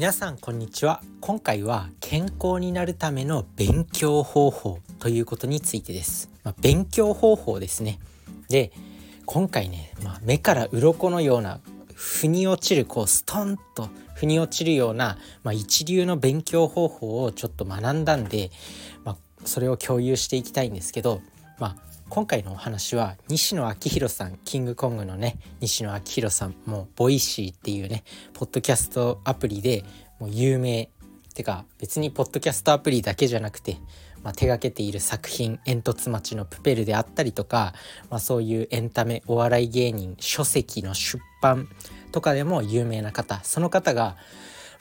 皆さんこんにちは。今回は健康になるための勉強方法ということについてです、まあ、勉強方法ですね。で今回ね、まあ、目から鱗のような腑に落ちるこうストンと腑に落ちるような、まあ、一流の勉強方法をちょっと学んだんで、まあ、それを共有していきたいんですけど、まあ、今回のお話は西野亮廣さんキングコングのね西野亮廣さんも Voicy っていうねポッドキャストアプリでもう有名てか別にポッドキャストアプリだけじゃなくて、まあ、手がけている作品「えんとつ町のプペル」であったりとか、まあ、そういうエンタメお笑い芸人書籍の出版とかでも有名な方その方が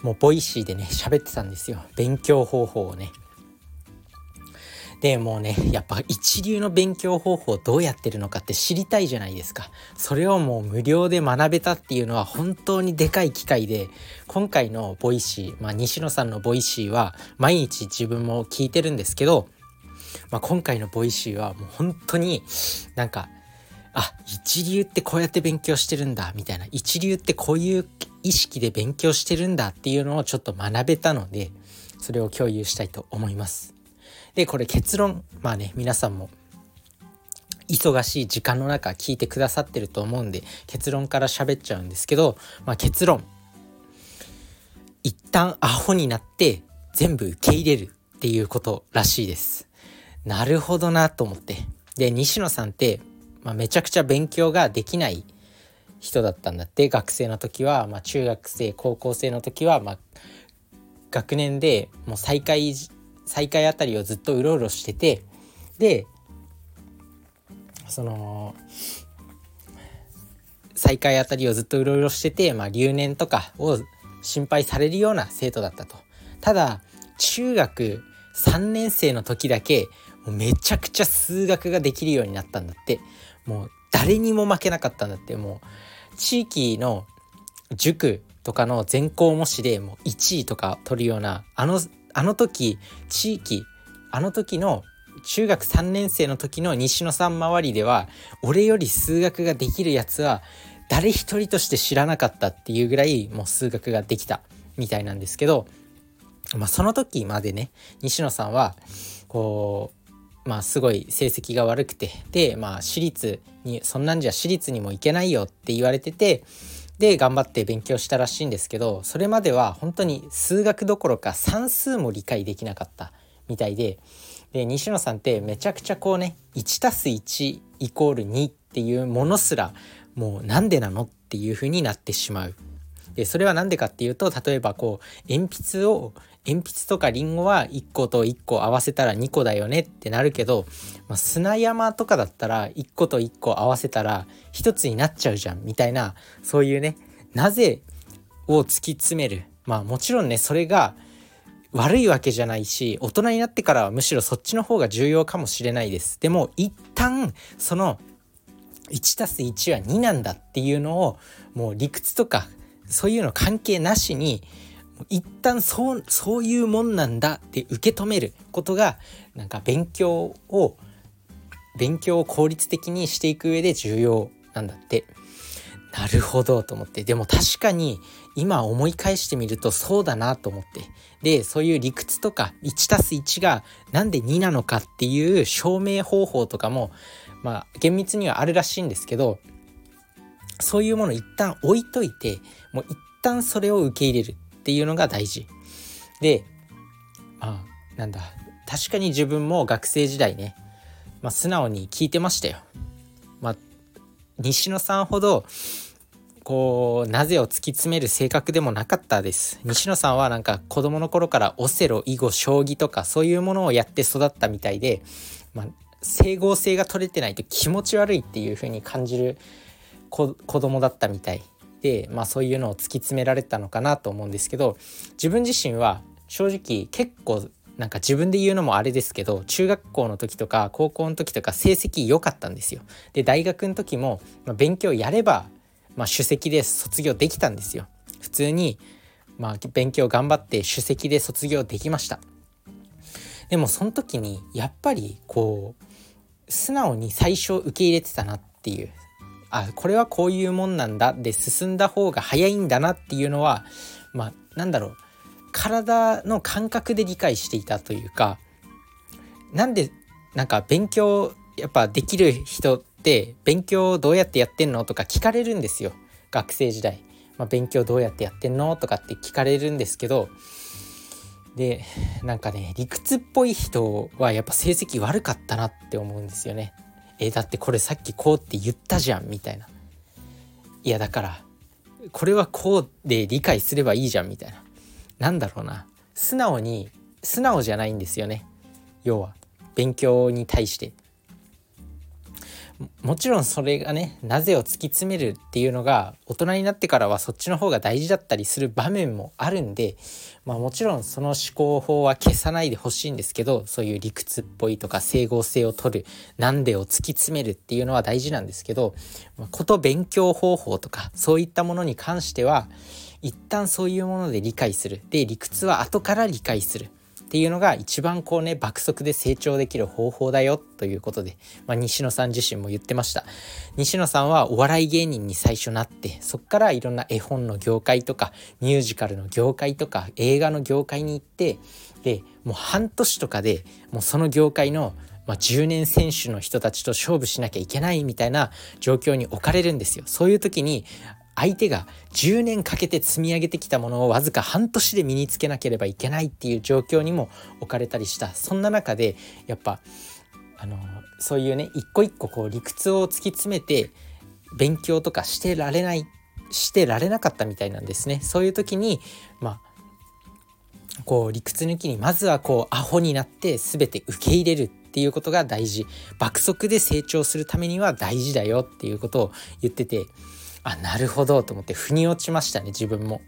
もう Voicy でね喋ってたんですよ。勉強方法をねでもうねやっぱ一流の勉強方法どうやってるのかって知りたいじゃないですかそれをもう無料で学べたっていうのは本当にでかい機会で今回の Voicy、まあ、西野さんの Voicy は毎日自分も聞いてるんですけど、まあ、今回の Voicy はもう本当になんかあ一流ってこうやって勉強してるんだみたいな一流ってこういう意識で勉強してるんだっていうのをちょっと学べたのでそれを共有したいと思います。でこれ結論まあね皆さんも忙しい時間の中聞いてくださってると思うんで結論から喋っちゃうんですけど、まあ、結論一旦アホになって全部受け入れるっていうことらしいです。なるほどなと思って。で西野さんって、まあ、めちゃくちゃ勉強ができない人だったんだって学生の時は、まあ、中学生高校生の時は、まあ、学年でもう最下位再開あたりをずっとうろうろしててでその再開あたりをずっとうろうろしてて、まあ、留年とかを心配されるような生徒だったと。ただ中学3年生の時だけもうめちゃくちゃ数学ができるようになったんだってもう誰にも負けなかったんだってもう地域の塾とかの全校模試でもう1位とか取るようなあのあの時地域あの時の中学3年生の時の西野さん周りでは俺より数学ができるやつは誰一人として知らなかったっていうぐらいもう数学ができたみたいなんですけど、まあ、その時までね西野さんはこうまあすごい成績が悪くてでまあ私立にそんなんじゃ私立にも行けないよって言われててで頑張って勉強したらしいんですけどそれまでは本当に数学どころか算数も理解できなかったみたいでで西野さんってめちゃくちゃこうね 1+1 イコール2っていうものすらもうなんでなのっていう風になってしまう。でそれは何でかっていうと例えばこう鉛筆を鉛筆とかリンゴは1個と1個合わせたら2個だよねってなるけど、まあ、砂山とかだったら1個と1個合わせたら1つになっちゃうじゃんみたいなそういうねなぜを突き詰める。まあもちろんねそれが悪いわけじゃないし大人になってからはむしろそっちの方が重要かもしれないです。でも一旦その 1+1 は2なんだっていうのをもう理屈とかそういうの関係なしに一旦そうそういうもんなんだって受け止めることがなんか勉強を勉強を効率的にしていく上で重要なんだって。なるほどと思って。でも確かに今思い返してみるとそうだなと思って。でそういう理屈とか 1+1 がなんで2なのかっていう証明方法とかもまあ厳密にはあるらしいんですけどそういうものを一旦置いといてもう一旦それを受け入れる。っていうのが大事。でまあなんだ。確かに自分も学生時代ね、まあ、素直に聞いてましたよ。まあ、西野さんほどこうなぜを突き詰める性格でもなかったです。西野さんはなんか子供の頃からオセロ囲碁将棋とかそういうものをやって育ったみたいで、まあ、整合性が取れてないと気持ち悪いっていう風に感じる子供だったみたい。で、まあ、そういうのを突き詰められたのかなと思うんですけど自分自身は正直結構なんか自分で言うのもあれですけど中学校の時とか高校の時とか成績良かったんですよ。で大学の時も、まあ、勉強やれば、まあ、首席で卒業できたんですよ。普通に、まあ、勉強頑張って首席で卒業できました。でもその時にやっぱりこう素直に最初受け入れてたなっていうあこれはこういうもんなんだ。で進んだ方が早いんだなっていうのはまあなんだろう。体の感覚で理解していたというかなんでなんか勉強やっぱできる人って勉強どうやってやってんのとか聞かれるんですよ。学生時代、まあ、勉強どうやってやってんのとかって聞かれるんですけどでなんかね理屈っぽい人はやっぱ成績悪かったなって思うんですよね。えだってこれさっきこうって言ったじゃんみたいな。いやだからこれはこうで理解すればいいじゃんみたいな。なんだろうな。素直に素直じゃないんですよね。要は勉強に対して。もちろんそれがねなぜを突き詰めるっていうのが大人になってからはそっちの方が大事だったりする場面もあるんで、まあ、もちろんその思考法は消さないでほしいんですけどそういう理屈っぽいとか整合性を取るなんでを突き詰めるっていうのは大事なんですけど、まあ、こと勉強方法とかそういったものに関しては一旦そういうもので理解する。で理屈は後から理解する。っていうのが一番こうね爆速で成長できる方法だよということで、まあ、西野さん自身も言ってました西野さんはお笑い芸人に最初なってそっからいろんな絵本の業界とかミュージカルの業界とか映画の業界に行ってでもう半年とかでもうその業界のまあ、10年選手の人たちと勝負しなきゃいけないみたいな状況に置かれるんですよ。そういう時に相手が10年かけて積み上げてきたものをわずか半年で身につけなければいけないっていう状況にも置かれたりしたそんな中でやっぱあのそういうね一個一個こう理屈を突き詰めて勉強とかしてられないしてられなかったみたいなんですね。そういう時にまあこう理屈抜きにまずはこうアホになって全て受け入れるっていうことが大事爆速で成長するためには大事だよっていうことを言っててあなるほどと思って腑に落ちましたね自分も。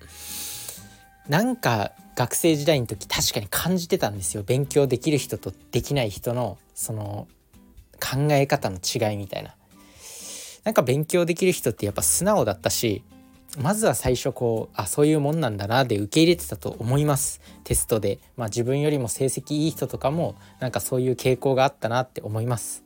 なんか学生時代の時確かに感じてたんですよ勉強できる人とできない人のその考え方の違いみたいな。なんか勉強できる人ってやっぱ素直だったしまずは最初こうあそういうもんなんだなで受け入れてたと思いますテストで、まあ、自分よりも成績いい人とかもなんかそういう傾向があったなって思います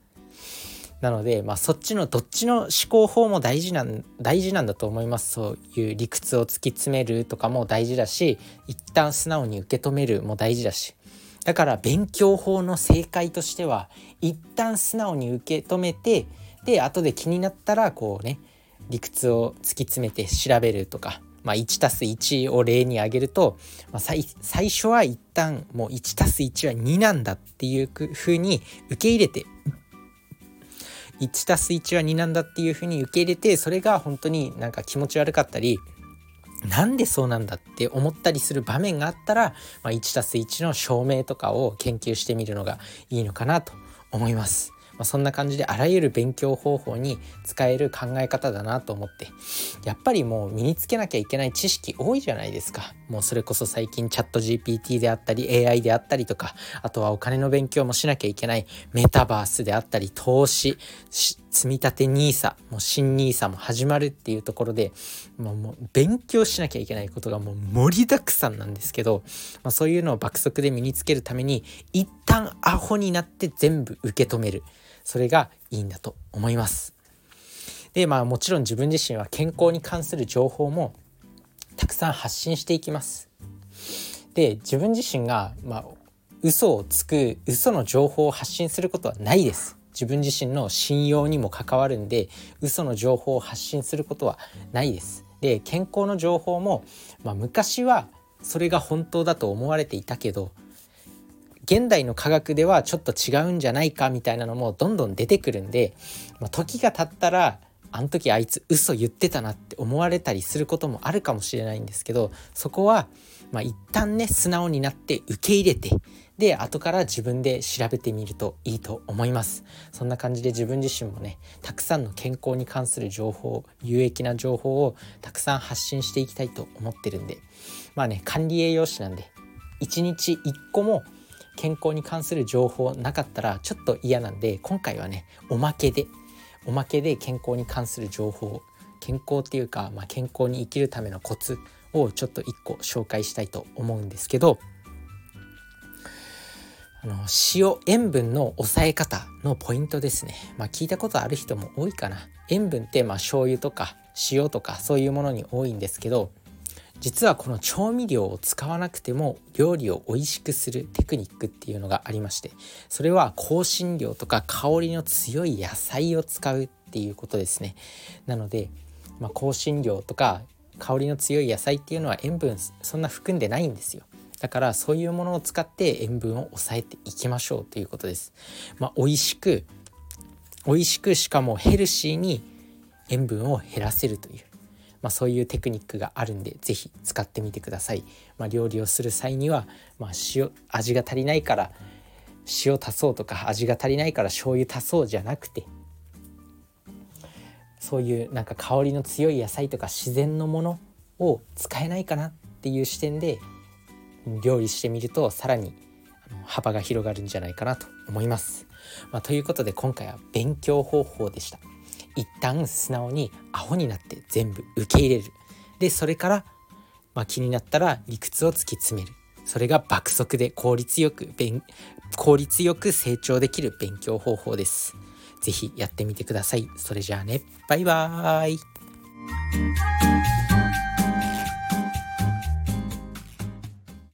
なので、まあ、そっちのどっちの思考法も大事なん大事なんだと思います。そういう理屈を突き詰めるとかも大事だし一旦素直に受け止めるも大事だし。だから勉強法の正解としては一旦素直に受け止めてで後で気になったらこうね理屈を突き詰めて調べるとか、まあ、1たす1を例に挙げると、まあ、最初は一旦もう1たす1は2なんだっていうふうに受け入れて1たす1は2なんだっていうふうに受け入れてそれが本当になんか気持ち悪かったりなんでそうなんだって思ったりする場面があったら、まあ、1たす1の証明とかを研究してみるのがいいのかなと思います。ま、そんな感じであらゆる勉強方法に使える考え方だなと思ってやっぱりもう身につけなきゃいけない知識多いじゃないですかもうそれこそ最近チャット GPT であったり AI であったりとかあとはお金の勉強もしなきゃいけないメタバースであったり投資積み立て NISA もう新 NISA も始まるっていうところでもうもう勉強しなきゃいけないことがもう盛りだくさんなんですけど、まあ、そういうのを爆速で身につけるために一旦アホになって全部受け止める。それがいいんだと思います。でまあもちろん自分自身は健康に関する情報もたくさん発信していきます。で自分自身がまあ嘘をつく嘘の情報を発信することはないです。自分自身の信用にも関わるんで嘘の情報を発信することはないです。で健康の情報も、まあ、昔はそれが本当だと思われていたけど現代の科学ではちょっと違うんじゃないかみたいなのもどんどん出てくるんで、まあ、時が経ったらあの時あいつ嘘言ってたなって思われたりすることもあるかもしれないんですけどそこはまあ一旦ね素直になって受け入れてで後から自分で調べてみるといいと思います。そんな感じで自分自身もねたくさんの健康に関する情報有益な情報をたくさん発信していきたいと思ってるんでまあね管理栄養士なんで1日1個も健康に関する情報なかったらちょっと嫌なんで今回はねおまけでおまけで健康に関する情報健康っていうか、まあ、健康に生きるためのコツをちょっと1個紹介したいと思うんですけどあの塩塩分の抑え方のポイントですね、まあ、聞いたことある人も多いかな。塩分ってまあ醤油とか塩とかそういうものに多いんですけど実はこの調味料を使わなくても料理を美味しくするテクニックっていうのがありましてそれは香辛料とか香りの強い野菜を使うっていうことですね。なので、まあ、香辛料とか香りの強い野菜っていうのは塩分そんな含んでないんですよ。だからそういうものを使って塩分を抑えていきましょうということです。まあ、美味しく美味しくしかもヘルシーに塩分を減らせるという、まあ、そういうテクニックがあるんで是非使ってみてください。まあ、料理をする際には、まあ、塩味が足りないから塩足そうとか味が足りないから醤油足そうじゃなくてそういうなんか香りの強い野菜とか自然のものを使えないかなっていう視点で料理してみるとさらに幅が広がるんじゃないかなと思います。まあ、ということで今回は勉強方法でした。一旦素直にアホになって全部受け入れる。でそれから、まあ、気になったら理屈を突き詰める。それが爆速で効率よく勉効率よく成長できる勉強方法です。是非やってみてください。それじゃあね、バイバーイ。